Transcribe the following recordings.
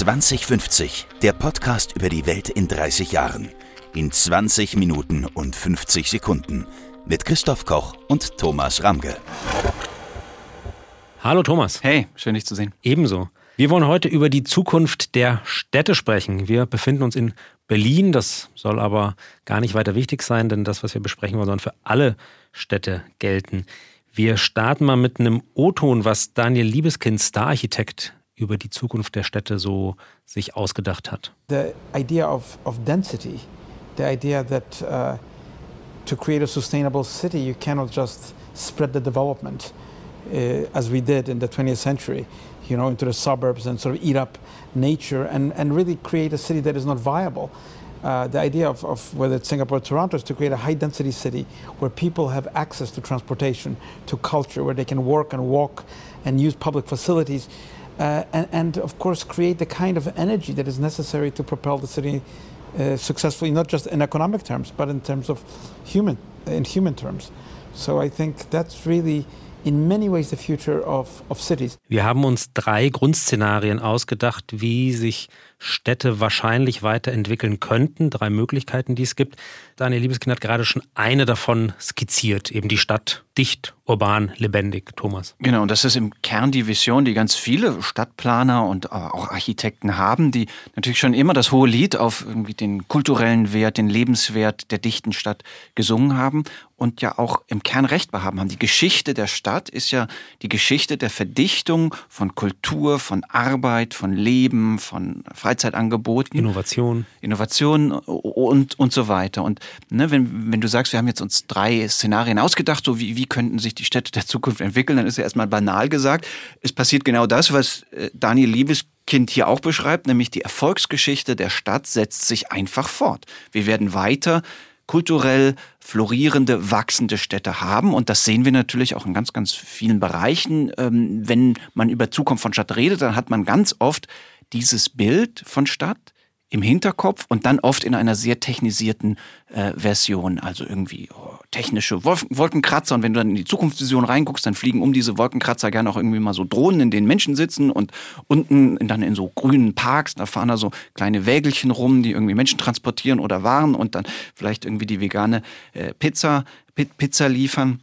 2050, der Podcast über die Welt in 30 Jahren. In 20 Minuten und 50 Sekunden. Mit Christoph Koch und Thomas Ramge. Hallo Thomas. Hey, schön dich zu sehen. Ebenso. Wir wollen heute über die Zukunft der Städte sprechen. Wir befinden uns in Berlin. Das soll aber gar nicht weiter wichtig sein, denn das, was wir besprechen wollen, soll für alle Städte gelten. Wir starten mal mit einem O-Ton, was Daniel Liebeskind, Stararchitekt, über die Zukunft der Städte so sich ausgedacht hat. The idea of, of density, the idea that uh, to create a sustainable city, you cannot just spread the development uh, as we did in the 20th century, you know, into the suburbs and sort of eat up nature and, and really create a city that is not viable. Uh, the idea of, of, whether it's Singapore or Toronto is to create a high density city where people have access to transportation, to culture, where they can work and walk and use public facilities uh, and, and, of course create the kind of energy that is necessary to propel the city uh, successfully, not just in economic terms, but in terms of human, in human terms. So I think that's really in many ways the future of, of cities. Wir haben uns drei Grundszenarien ausgedacht, wie sich Städte wahrscheinlich weiterentwickeln könnten. Drei Möglichkeiten, die es gibt. Daniel Liebeskind hat gerade schon eine davon skizziert, eben die Stadt dicht, urban, lebendig, Thomas. Genau, und das ist im Kern die Vision, die ganz viele Stadtplaner und auch Architekten haben, die natürlich schon immer das hohe Lied auf irgendwie den kulturellen Wert, den Lebenswert der dichten Stadt gesungen haben und ja auch im Kern recht behaben haben. Die Geschichte der Stadt ist ja die Geschichte der Verdichtung von Kultur, von Arbeit, von Leben, von Freizeitangeboten. Innovation. Innovation und, und so weiter. Und ne, wenn, wenn du sagst, wir haben jetzt uns drei Szenarien ausgedacht, so wie, wie könnten sich die Städte der Zukunft entwickeln, dann ist ja erstmal banal gesagt, es passiert genau das, was äh, Daniel Liebeskind hier auch beschreibt, nämlich die Erfolgsgeschichte der Stadt setzt sich einfach fort. Wir werden weiter kulturell florierende, wachsende Städte haben. Und das sehen wir natürlich auch in ganz, ganz vielen Bereichen. Ähm, wenn man über Zukunft von Stadt redet, dann hat man ganz oft dieses Bild von Stadt im Hinterkopf und dann oft in einer sehr technisierten äh, Version, also irgendwie oh, technische Wolken Wolkenkratzer. Und wenn du dann in die Zukunftsvision reinguckst, dann fliegen um diese Wolkenkratzer gerne auch irgendwie mal so Drohnen, in denen Menschen sitzen und unten dann in so grünen Parks, da fahren da so kleine Wägelchen rum, die irgendwie Menschen transportieren oder Waren und dann vielleicht irgendwie die vegane äh, Pizza, Pizza liefern.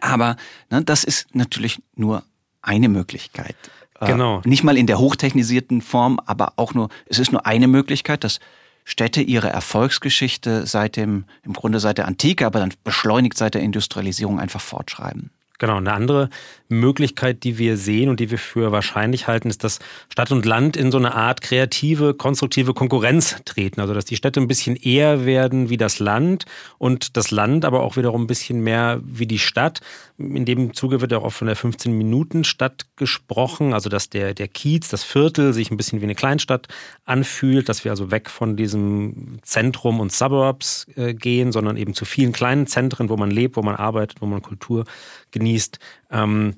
Aber ne, das ist natürlich nur eine Möglichkeit. Äh, genau. Nicht mal in der hochtechnisierten Form, aber auch nur, es ist nur eine Möglichkeit, dass Städte ihre Erfolgsgeschichte seit dem, im Grunde seit der Antike, aber dann beschleunigt seit der Industrialisierung einfach fortschreiben. Genau, eine andere Möglichkeit, die wir sehen und die wir für wahrscheinlich halten, ist, dass Stadt und Land in so eine Art kreative, konstruktive Konkurrenz treten. Also dass die Städte ein bisschen eher werden wie das Land und das Land aber auch wiederum ein bisschen mehr wie die Stadt. In dem Zuge wird auch von der 15-Minuten-Stadt gesprochen, also dass der, der Kiez, das Viertel sich ein bisschen wie eine Kleinstadt anfühlt, dass wir also weg von diesem Zentrum und Suburbs äh, gehen, sondern eben zu vielen kleinen Zentren, wo man lebt, wo man arbeitet, wo man Kultur genießt. Ähm,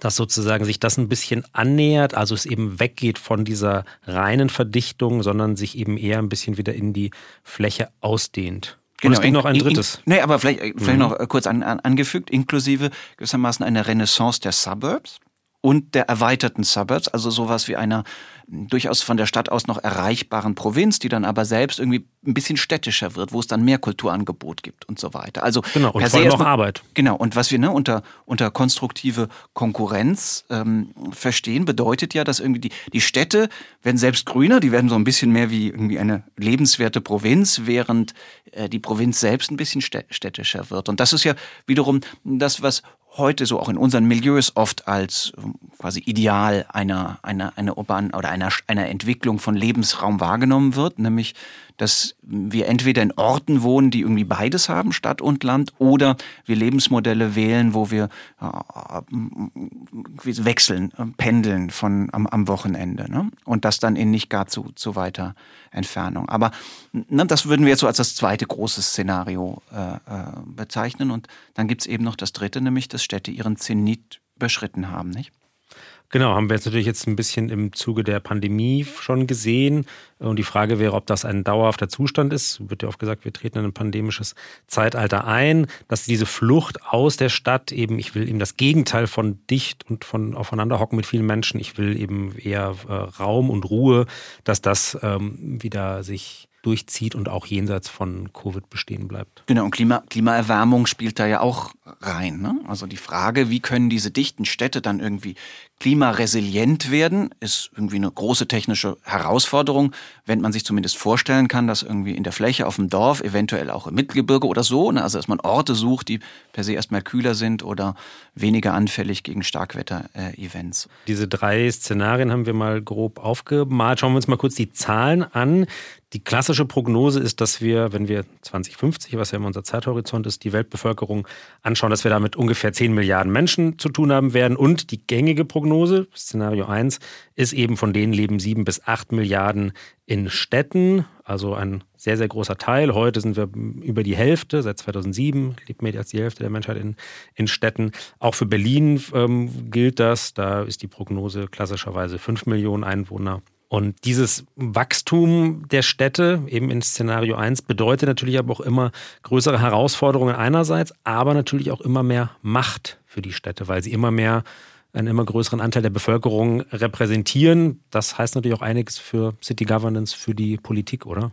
dass sozusagen sich das ein bisschen annähert, also es eben weggeht von dieser reinen Verdichtung, sondern sich eben eher ein bisschen wieder in die Fläche ausdehnt. Genau, es gibt noch ein drittes. In, nee, aber vielleicht, vielleicht mhm. noch kurz an, an, angefügt, inklusive gewissermaßen eine Renaissance der Suburbs und der erweiterten Suburbs, also sowas wie einer durchaus von der Stadt aus noch erreichbaren Provinz, die dann aber selbst irgendwie ein bisschen städtischer wird, wo es dann mehr Kulturangebot gibt und so weiter. Also genau, und vor allem auch Arbeit. Genau, und was wir ne, unter, unter konstruktive Konkurrenz ähm, verstehen, bedeutet ja, dass irgendwie die, die Städte werden selbst grüner, die werden so ein bisschen mehr wie irgendwie eine lebenswerte Provinz, während äh, die Provinz selbst ein bisschen städtischer wird. Und das ist ja wiederum das, was heute so auch in unseren Milieus oft als ähm, quasi Ideal einer, einer, einer urban oder einer, einer Entwicklung von Lebensraum wahrgenommen wird, nämlich dass wir entweder in Orten wohnen, die irgendwie beides haben, Stadt und Land, oder wir Lebensmodelle wählen, wo wir äh, wechseln, äh, pendeln von am, am Wochenende. Ne? Und das dann in nicht gar zu, zu weiter Entfernung. Aber ne, das würden wir jetzt so als das zweite große Szenario äh, äh bezeichnen. Und dann gibt es eben noch das dritte, nämlich dass Städte ihren Zenit überschritten haben, nicht? Genau, haben wir jetzt natürlich jetzt ein bisschen im Zuge der Pandemie schon gesehen. Und die Frage wäre, ob das ein dauerhafter Zustand ist. Wird ja oft gesagt, wir treten in ein pandemisches Zeitalter ein, dass diese Flucht aus der Stadt eben, ich will eben das Gegenteil von dicht und von aufeinanderhocken mit vielen Menschen, ich will eben eher äh, Raum und Ruhe, dass das ähm, wieder sich durchzieht und auch jenseits von Covid bestehen bleibt. Genau, und Klima, Klimaerwärmung spielt da ja auch rein. Ne? Also die Frage, wie können diese dichten Städte dann irgendwie klimaresilient werden, ist irgendwie eine große technische Herausforderung, wenn man sich zumindest vorstellen kann, dass irgendwie in der Fläche auf dem Dorf, eventuell auch im Mittelgebirge oder so, ne? also dass man Orte sucht, die per se erstmal kühler sind oder weniger anfällig gegen Starkwetter-Events. Diese drei Szenarien haben wir mal grob aufgemalt. Schauen wir uns mal kurz die Zahlen an. Die klassische Prognose ist, dass wir, wenn wir 2050, was ja immer unser Zeithorizont ist, die Weltbevölkerung anschauen, dass wir damit ungefähr 10 Milliarden Menschen zu tun haben werden. Und die gängige Prognose, Szenario 1, ist eben von denen leben 7 bis 8 Milliarden in Städten, also ein sehr, sehr großer Teil. Heute sind wir über die Hälfte, seit 2007 lebt mehr als die Hälfte der Menschheit in, in Städten. Auch für Berlin ähm, gilt das. Da ist die Prognose klassischerweise 5 Millionen Einwohner. Und dieses Wachstum der Städte, eben in Szenario 1, bedeutet natürlich aber auch immer größere Herausforderungen einerseits, aber natürlich auch immer mehr Macht für die Städte, weil sie immer mehr einen immer größeren Anteil der Bevölkerung repräsentieren. Das heißt natürlich auch einiges für City Governance, für die Politik, oder?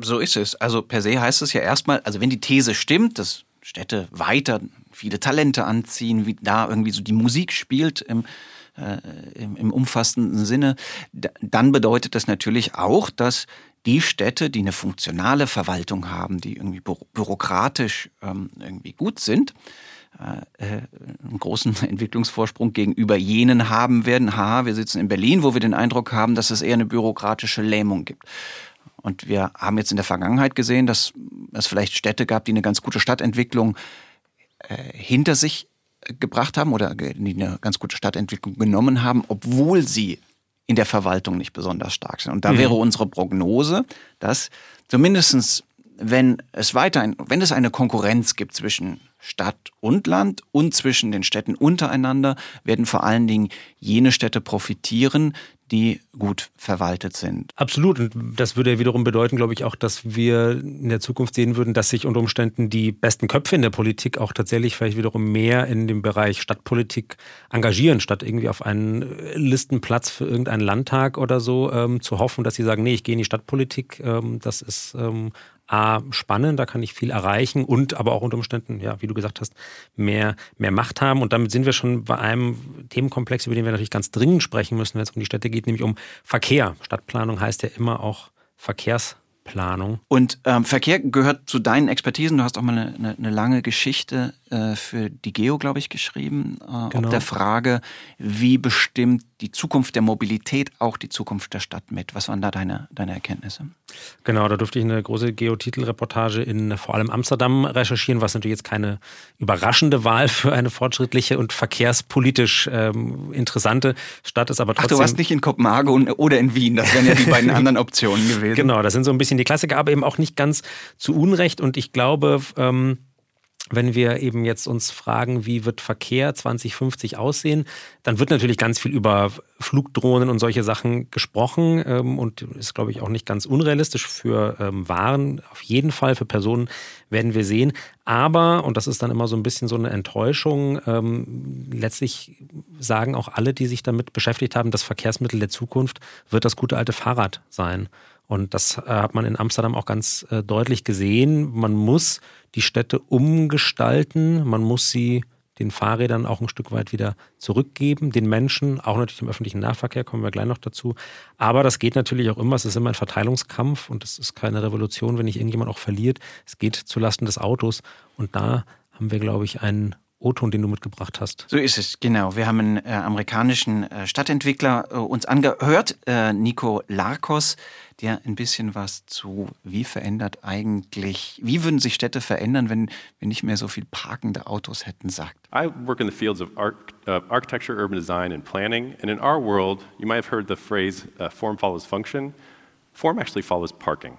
So ist es. Also per se heißt es ja erstmal, also wenn die These stimmt, dass Städte weiter viele Talente anziehen, wie da irgendwie so die Musik spielt im im, im umfassenden Sinne, dann bedeutet das natürlich auch, dass die Städte, die eine funktionale Verwaltung haben, die irgendwie bürokratisch ähm, irgendwie gut sind, äh, äh, einen großen Entwicklungsvorsprung gegenüber jenen haben werden. Ha, wir sitzen in Berlin, wo wir den Eindruck haben, dass es eher eine bürokratische Lähmung gibt. Und wir haben jetzt in der Vergangenheit gesehen, dass es vielleicht Städte gab, die eine ganz gute Stadtentwicklung äh, hinter sich gebracht haben oder eine ganz gute Stadtentwicklung genommen haben, obwohl sie in der Verwaltung nicht besonders stark sind. Und da mhm. wäre unsere Prognose, dass zumindestens wenn es weiter, wenn es eine Konkurrenz gibt zwischen Stadt und Land und zwischen den Städten untereinander, werden vor allen Dingen jene Städte profitieren, die gut verwaltet sind. Absolut. Und das würde ja wiederum bedeuten, glaube ich, auch, dass wir in der Zukunft sehen würden, dass sich unter Umständen die besten Köpfe in der Politik auch tatsächlich vielleicht wiederum mehr in dem Bereich Stadtpolitik engagieren, statt irgendwie auf einen Listenplatz für irgendeinen Landtag oder so ähm, zu hoffen, dass sie sagen, nee, ich gehe in die Stadtpolitik. Ähm, das ist ähm, A, spannend, da kann ich viel erreichen und aber auch unter Umständen, ja, wie du gesagt hast, mehr, mehr Macht haben. Und damit sind wir schon bei einem Themenkomplex, über den wir natürlich ganz dringend sprechen müssen, wenn es um die Städte geht, nämlich um Verkehr. Stadtplanung heißt ja immer auch Verkehrs Planung. Und ähm, Verkehr gehört zu deinen Expertisen. Du hast auch mal eine, eine, eine lange Geschichte äh, für die Geo, glaube ich, geschrieben. Äh, genau. Ob der Frage, wie bestimmt die Zukunft der Mobilität auch die Zukunft der Stadt mit? Was waren da deine, deine Erkenntnisse? Genau, da durfte ich eine große Geotitelreportage in vor allem Amsterdam recherchieren, was natürlich jetzt keine überraschende Wahl für eine fortschrittliche und verkehrspolitisch ähm, interessante Stadt ist, aber trotzdem. Ach, du warst nicht in Kopenhagen oder in Wien, das wären ja die beiden anderen Optionen gewesen. Genau, das sind so ein bisschen die Klassiker, aber eben auch nicht ganz zu Unrecht und ich glaube, ähm, wenn wir eben jetzt uns fragen, wie wird Verkehr 2050 aussehen, dann wird natürlich ganz viel über Flugdrohnen und solche Sachen gesprochen ähm, und ist, glaube ich, auch nicht ganz unrealistisch für ähm, Waren. Auf jeden Fall für Personen werden wir sehen. Aber, und das ist dann immer so ein bisschen so eine Enttäuschung, ähm, letztlich sagen auch alle, die sich damit beschäftigt haben, das Verkehrsmittel der Zukunft wird das gute alte Fahrrad sein. Und das äh, hat man in Amsterdam auch ganz äh, deutlich gesehen. Man muss die Städte umgestalten, man muss sie den Fahrrädern auch ein Stück weit wieder zurückgeben, den Menschen, auch natürlich im öffentlichen Nahverkehr, kommen wir gleich noch dazu. Aber das geht natürlich auch immer, es ist immer ein Verteilungskampf und es ist keine Revolution, wenn nicht irgendjemand auch verliert. Es geht zulasten des Autos und da haben wir, glaube ich, einen O-Ton, den du mitgebracht hast. So ist es, genau. Wir haben einen äh, amerikanischen äh, Stadtentwickler äh, uns angehört, äh, Nico Larkos, der ein bisschen was zu, wie verändert eigentlich, wie würden sich Städte verändern, wenn wir nicht mehr so viel parkende Autos hätten, sagt. I work in the fields of arch, uh, architecture, urban design and planning. And in our world, you might have heard the phrase uh, form follows function. Form actually follows parking,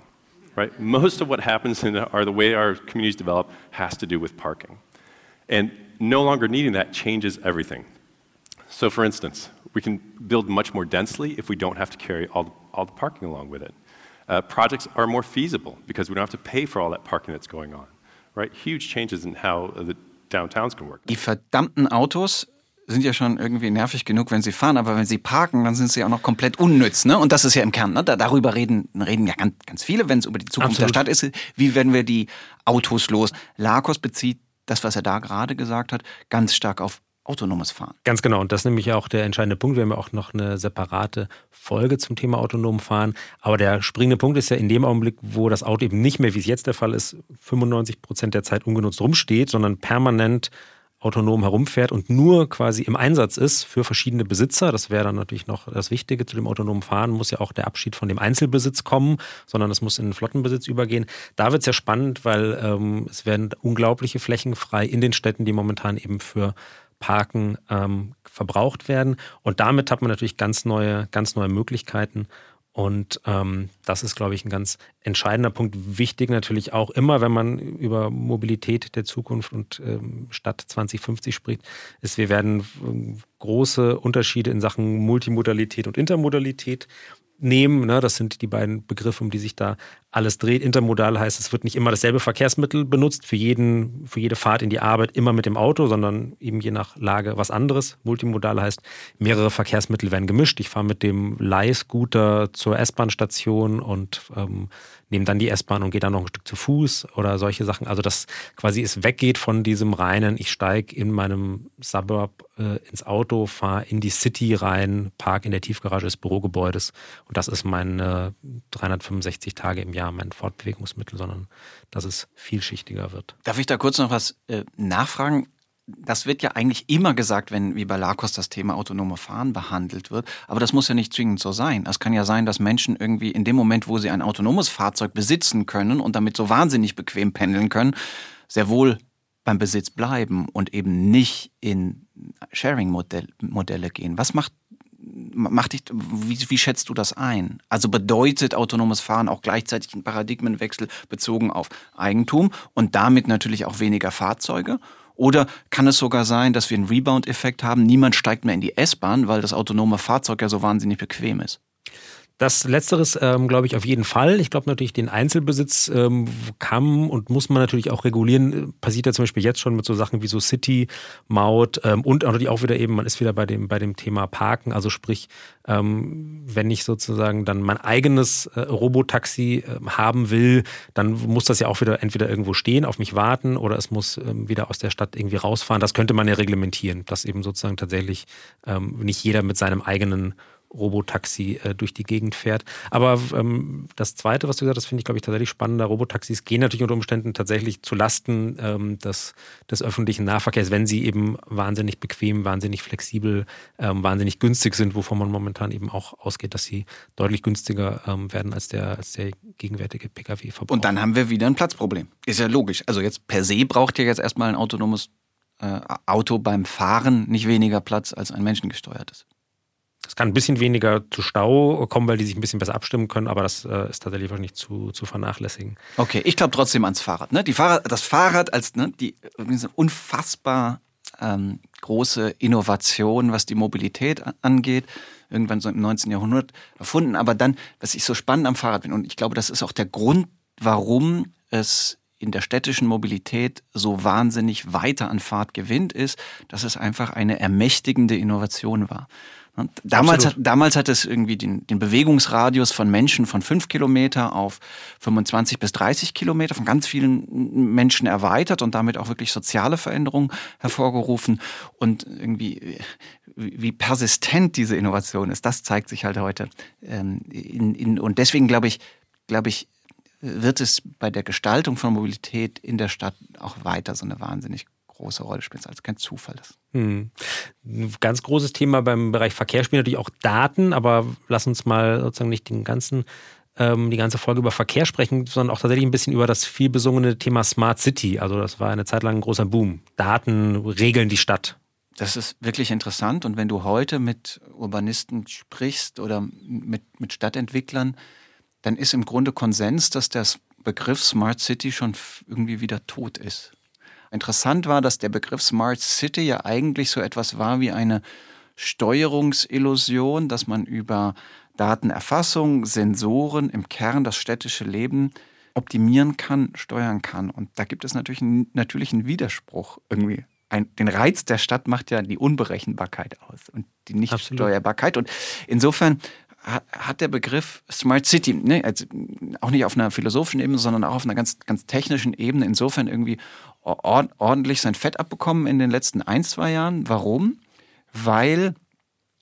right? Most of what happens in our, the way our communities develop has to do with parking. And no longer needing that changes everything. So, for instance, we can build much more densely if we don't have to carry all, all the parking along with it. Uh, projects are more feasible because we don't have to pay for all that parking that's going on. Right? Huge changes in how the downtowns can work. Die verdammten Autos sind ja schon irgendwie nervig genug, wenn sie fahren, aber wenn sie parken, dann sind sie auch noch komplett unnütz. Ne? Und das ist ja im Kern, ne? da, darüber reden, reden ja ganz, ganz viele, wenn es über die Zukunft Absolut. der Stadt ist. Wie werden wir die Autos los? Lakos bezieht das, was er da gerade gesagt hat, ganz stark auf autonomes Fahren. Ganz genau. Und das ist nämlich auch der entscheidende Punkt. Wir haben ja auch noch eine separate Folge zum Thema autonomen Fahren. Aber der springende Punkt ist ja in dem Augenblick, wo das Auto eben nicht mehr, wie es jetzt der Fall ist, 95 Prozent der Zeit ungenutzt rumsteht, sondern permanent autonom herumfährt und nur quasi im Einsatz ist für verschiedene Besitzer. Das wäre dann natürlich noch das Wichtige zu dem autonomen Fahren, muss ja auch der Abschied von dem Einzelbesitz kommen, sondern es muss in den Flottenbesitz übergehen. Da wird es ja spannend, weil ähm, es werden unglaubliche Flächen frei in den Städten, die momentan eben für Parken ähm, verbraucht werden. Und damit hat man natürlich ganz neue, ganz neue Möglichkeiten. Und ähm, das ist, glaube ich, ein ganz entscheidender Punkt. Wichtig natürlich auch immer, wenn man über Mobilität der Zukunft und ähm, Stadt 2050 spricht, ist, wir werden ähm, große Unterschiede in Sachen Multimodalität und Intermodalität nehmen. Ne? Das sind die beiden Begriffe, um die sich da alles dreht. Intermodal heißt, es wird nicht immer dasselbe Verkehrsmittel benutzt, für, jeden, für jede Fahrt in die Arbeit immer mit dem Auto, sondern eben je nach Lage was anderes. Multimodal heißt, mehrere Verkehrsmittel werden gemischt. Ich fahre mit dem Leihscooter zur S-Bahn-Station und ähm, nehme dann die S-Bahn und gehe dann noch ein Stück zu Fuß oder solche Sachen. Also dass quasi es weggeht von diesem reinen, ich steige in meinem Suburb äh, ins Auto, fahre in die City rein, park in der Tiefgarage des Bürogebäudes und das ist meine 365 Tage im Jahr mein Fortbewegungsmittel, sondern dass es vielschichtiger wird. Darf ich da kurz noch was äh, nachfragen? das wird ja eigentlich immer gesagt, wenn wie bei Lakos das Thema autonome Fahren behandelt wird. Aber das muss ja nicht zwingend so sein. Es kann ja sein, dass Menschen irgendwie in dem Moment, wo sie ein autonomes Fahrzeug besitzen können und damit so wahnsinnig bequem pendeln können, sehr wohl beim Besitz bleiben und eben nicht in Sharing-Modelle gehen. Was macht macht dich, wie, wie schätzt du das ein? Also bedeutet autonomes Fahren auch gleichzeitig einen Paradigmenwechsel bezogen auf Eigentum und damit natürlich auch weniger Fahrzeuge? Oder kann es sogar sein, dass wir einen Rebound-Effekt haben? Niemand steigt mehr in die S-Bahn, weil das autonome Fahrzeug ja so wahnsinnig bequem ist. Das Letzteres, ähm, glaube ich, auf jeden Fall. Ich glaube natürlich, den Einzelbesitz ähm, kann und muss man natürlich auch regulieren. Passiert ja zum Beispiel jetzt schon mit so Sachen wie so City, Maut ähm, und natürlich auch wieder eben, man ist wieder bei dem, bei dem Thema Parken. Also sprich, ähm, wenn ich sozusagen dann mein eigenes äh, Robotaxi äh, haben will, dann muss das ja auch wieder entweder irgendwo stehen, auf mich warten oder es muss ähm, wieder aus der Stadt irgendwie rausfahren. Das könnte man ja reglementieren, dass eben sozusagen tatsächlich ähm, nicht jeder mit seinem eigenen Robotaxi äh, durch die Gegend fährt. Aber ähm, das Zweite, was du gesagt hast, finde ich, glaube ich, tatsächlich spannender. Robotaxis gehen natürlich unter Umständen tatsächlich zu Lasten ähm, des, des öffentlichen Nahverkehrs, wenn sie eben wahnsinnig bequem, wahnsinnig flexibel, ähm, wahnsinnig günstig sind, wovon man momentan eben auch ausgeht, dass sie deutlich günstiger ähm, werden als der, als der gegenwärtige Pkw-Verbrauch. Und dann haben wir wieder ein Platzproblem. Ist ja logisch. Also jetzt per se braucht ja jetzt erstmal ein autonomes äh, Auto beim Fahren nicht weniger Platz als ein menschengesteuertes. Es kann ein bisschen weniger zu Stau kommen, weil die sich ein bisschen besser abstimmen können, aber das äh, ist tatsächlich nicht zu, zu vernachlässigen. Okay, ich glaube trotzdem ans Fahrrad. Ne? Die Fahrrad das Fahrrad als ne, die unfassbar ähm, große Innovation, was die Mobilität angeht, irgendwann so im 19. Jahrhundert erfunden. Aber dann, was ich so spannend am Fahrrad bin, und ich glaube, das ist auch der Grund, warum es in der städtischen Mobilität so wahnsinnig weiter an Fahrt gewinnt, ist, dass es einfach eine ermächtigende Innovation war. Und damals, hat, damals hat es irgendwie den, den Bewegungsradius von Menschen von fünf Kilometer auf 25 bis 30 Kilometer von ganz vielen Menschen erweitert und damit auch wirklich soziale Veränderungen hervorgerufen. Und irgendwie, wie persistent diese Innovation ist, das zeigt sich halt heute. Ähm, in, in, und deswegen glaube ich, glaube ich, wird es bei der Gestaltung von Mobilität in der Stadt auch weiter so eine wahnsinnig große Rolle spielt, als kein Zufall ist. Hm. Ein ganz großes Thema beim Bereich Verkehr spielen natürlich auch Daten, aber lass uns mal sozusagen nicht den ganzen ähm, die ganze Folge über Verkehr sprechen, sondern auch tatsächlich ein bisschen über das viel besungene Thema Smart City. Also das war eine Zeit lang ein großer Boom. Daten regeln die Stadt. Das ist wirklich interessant. Und wenn du heute mit Urbanisten sprichst oder mit, mit Stadtentwicklern, dann ist im Grunde Konsens, dass der Begriff Smart City schon irgendwie wieder tot ist. Interessant war, dass der Begriff Smart City ja eigentlich so etwas war wie eine Steuerungsillusion, dass man über Datenerfassung, Sensoren im Kern das städtische Leben optimieren kann, steuern kann. Und da gibt es natürlich, einen Widerspruch irgendwie. Ein, den Reiz der Stadt macht ja die Unberechenbarkeit aus und die Nichtsteuerbarkeit. Und insofern hat der Begriff Smart City, ne, also auch nicht auf einer philosophischen Ebene, sondern auch auf einer ganz, ganz technischen Ebene, insofern irgendwie ordentlich sein Fett abbekommen in den letzten ein, zwei Jahren. Warum? Weil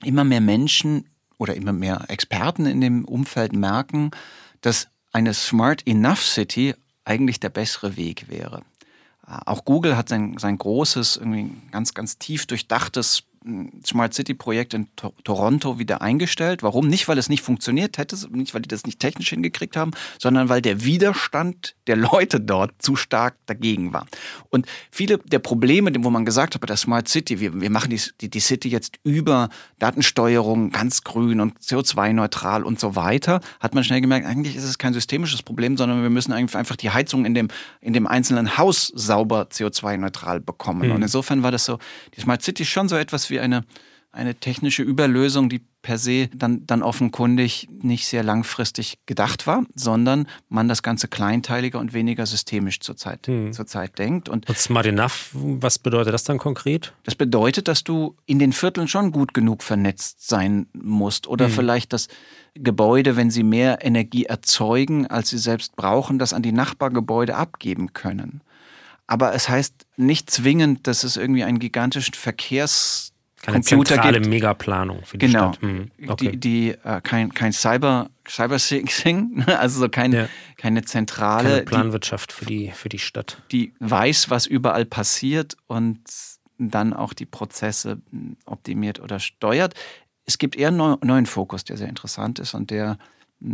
immer mehr Menschen oder immer mehr Experten in dem Umfeld merken, dass eine Smart Enough City eigentlich der bessere Weg wäre. Auch Google hat sein, sein großes, irgendwie ganz, ganz tief durchdachtes Smart City Projekt in to Toronto wieder eingestellt. Warum? Nicht, weil es nicht funktioniert hätte, nicht, weil die das nicht technisch hingekriegt haben, sondern weil der Widerstand der Leute dort zu stark dagegen war. Und viele der Probleme, wo man gesagt hat, bei der Smart City, wir, wir machen die, die, die City jetzt über Datensteuerung ganz grün und CO2-neutral und so weiter, hat man schnell gemerkt, eigentlich ist es kein systemisches Problem, sondern wir müssen einfach die Heizung in dem, in dem einzelnen Haus sauber CO2-neutral bekommen. Mhm. Und insofern war das so, die Smart City ist schon so etwas wie wie eine, eine technische Überlösung, die per se dann, dann offenkundig nicht sehr langfristig gedacht war, sondern man das Ganze kleinteiliger und weniger systemisch zurzeit, hm. zurzeit denkt. Und, und Smart Enough, was bedeutet das dann konkret? Das bedeutet, dass du in den Vierteln schon gut genug vernetzt sein musst oder hm. vielleicht das Gebäude, wenn sie mehr Energie erzeugen, als sie selbst brauchen, das an die Nachbargebäude abgeben können. Aber es heißt nicht zwingend, dass es irgendwie einen gigantischen Verkehrs keine Computer zentrale gibt. Megaplanung für die genau, Stadt. Hm. Okay. Die, die äh, kein, kein Cyber, Cyber Thing, also so kein, ja. keine zentrale keine Planwirtschaft die, für die, für die Stadt. Die weiß, was überall passiert und dann auch die Prozesse optimiert oder steuert. Es gibt eher einen neuen Fokus, der sehr interessant ist und der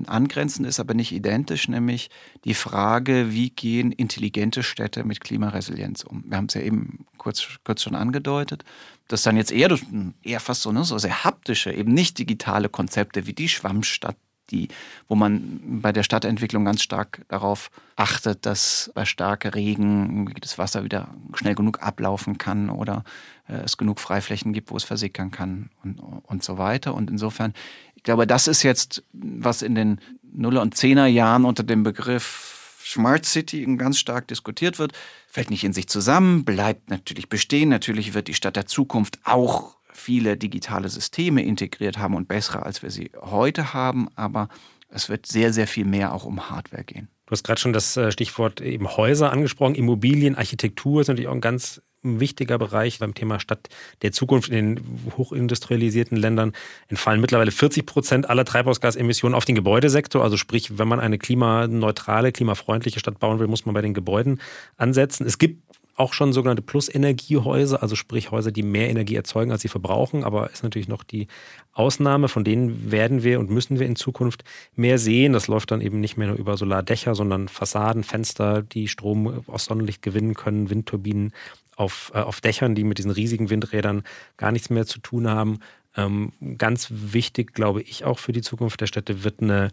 angrenzend ist, aber nicht identisch, nämlich die Frage, wie gehen intelligente Städte mit Klimaresilienz um? Wir haben es ja eben kurz, kurz schon angedeutet. Das dann jetzt eher, eher fast so, ne, so sehr haptische, eben nicht digitale Konzepte wie die Schwammstadt, die, wo man bei der Stadtentwicklung ganz stark darauf achtet, dass bei starker Regen das Wasser wieder schnell genug ablaufen kann oder äh, es genug Freiflächen gibt, wo es versickern kann und, und so weiter. Und insofern ich glaube, das ist jetzt, was in den Nuller- und Zehner-Jahren unter dem Begriff Smart City ganz stark diskutiert wird. Fällt nicht in sich zusammen, bleibt natürlich bestehen. Natürlich wird die Stadt der Zukunft auch viele digitale Systeme integriert haben und bessere, als wir sie heute haben. Aber es wird sehr, sehr viel mehr auch um Hardware gehen. Du hast gerade schon das äh, Stichwort eben Häuser angesprochen. Immobilien, Architektur ist natürlich auch ein ganz ein wichtiger Bereich beim Thema Stadt der Zukunft in den hochindustrialisierten Ländern entfallen mittlerweile 40 Prozent aller Treibhausgasemissionen auf den Gebäudesektor. Also sprich, wenn man eine klimaneutrale, klimafreundliche Stadt bauen will, muss man bei den Gebäuden ansetzen. Es gibt auch schon sogenannte Plus-Energiehäuser, also sprich Häuser, die mehr Energie erzeugen, als sie verbrauchen, aber ist natürlich noch die Ausnahme, von denen werden wir und müssen wir in Zukunft mehr sehen. Das läuft dann eben nicht mehr nur über Solardächer, sondern Fassaden, Fenster, die Strom aus Sonnenlicht gewinnen können, Windturbinen auf, äh, auf Dächern, die mit diesen riesigen Windrädern gar nichts mehr zu tun haben. Ähm, ganz wichtig, glaube ich, auch für die Zukunft der Städte wird eine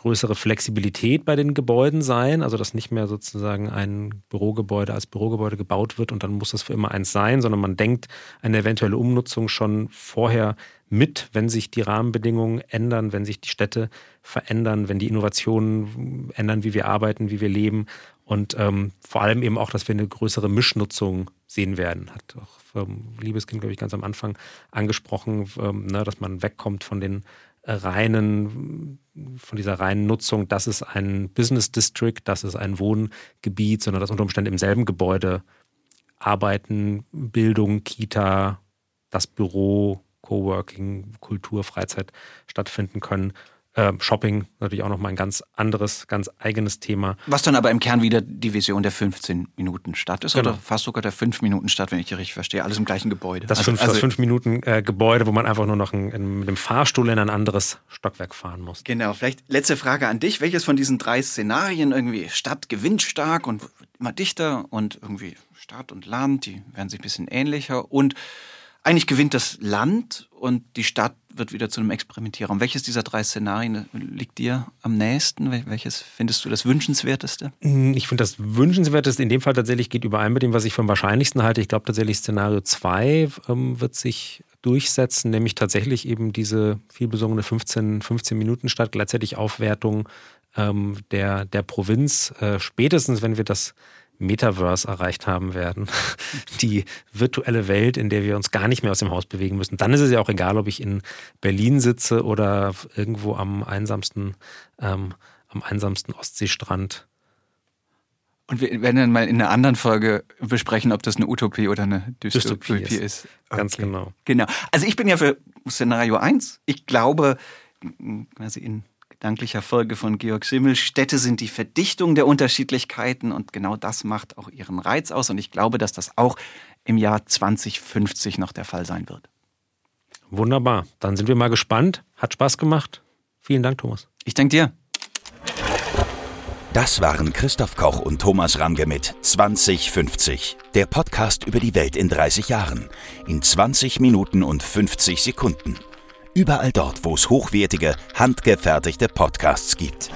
größere Flexibilität bei den Gebäuden sein, also dass nicht mehr sozusagen ein Bürogebäude als Bürogebäude gebaut wird und dann muss das für immer eins sein, sondern man denkt eine eventuelle Umnutzung schon vorher mit, wenn sich die Rahmenbedingungen ändern, wenn sich die Städte verändern, wenn die Innovationen ändern, wie wir arbeiten, wie wir leben und ähm, vor allem eben auch, dass wir eine größere Mischnutzung sehen werden. Hat auch ähm, Liebeskind, glaube ich, ganz am Anfang angesprochen, ähm, ne, dass man wegkommt von den reinen, von dieser reinen Nutzung, das ist ein Business District, das ist ein Wohngebiet, sondern dass unter Umständen im selben Gebäude Arbeiten, Bildung, Kita, das Büro, Coworking, Kultur, Freizeit stattfinden können. Äh, Shopping natürlich auch nochmal ein ganz anderes, ganz eigenes Thema. Was dann aber im Kern wieder die Vision der 15 Minuten Stadt ist genau. oder fast sogar der 5 Minuten Stadt, wenn ich die richtig verstehe. Alles im gleichen Gebäude. Das 5 also, also Minuten äh, Gebäude, wo man einfach nur noch ein, in, mit dem Fahrstuhl in ein anderes Stockwerk fahren muss. Genau, vielleicht letzte Frage an dich. Welches von diesen drei Szenarien irgendwie Stadt gewinnt stark und immer dichter und irgendwie Stadt und Land, die werden sich ein bisschen ähnlicher und eigentlich gewinnt das Land und die Stadt wird wieder zu einem Experimentierraum. Welches dieser drei Szenarien liegt dir am nächsten? Welches findest du das wünschenswerteste? Hm, ich finde das wünschenswerteste in dem Fall tatsächlich geht überein mit dem, was ich für am wahrscheinlichsten halte. Ich glaube tatsächlich Szenario 2 ähm, wird sich durchsetzen, nämlich tatsächlich eben diese vielbesungene 15, 15 Minuten Stadt, gleichzeitig Aufwertung ähm, der, der Provinz. Äh, spätestens, wenn wir das Metaverse erreicht haben werden, die virtuelle Welt, in der wir uns gar nicht mehr aus dem Haus bewegen müssen. Dann ist es ja auch egal, ob ich in Berlin sitze oder irgendwo am einsamsten, ähm, am einsamsten Ostseestrand. Und wir werden dann mal in einer anderen Folge besprechen, ob das eine Utopie oder eine Dystopie, Dystopie ist. ist. Ganz genau. Genau. Also ich bin ja für Szenario 1. Ich glaube, quasi in gedanklicher Folge von Georg Simmel, Städte sind die Verdichtung der Unterschiedlichkeiten und genau das macht auch ihren Reiz aus und ich glaube, dass das auch im Jahr 2050 noch der Fall sein wird. Wunderbar, dann sind wir mal gespannt. Hat Spaß gemacht. Vielen Dank, Thomas. Ich danke dir. Das waren Christoph Koch und Thomas Ramge mit 2050, der Podcast über die Welt in 30 Jahren, in 20 Minuten und 50 Sekunden. Überall dort, wo es hochwertige, handgefertigte Podcasts gibt.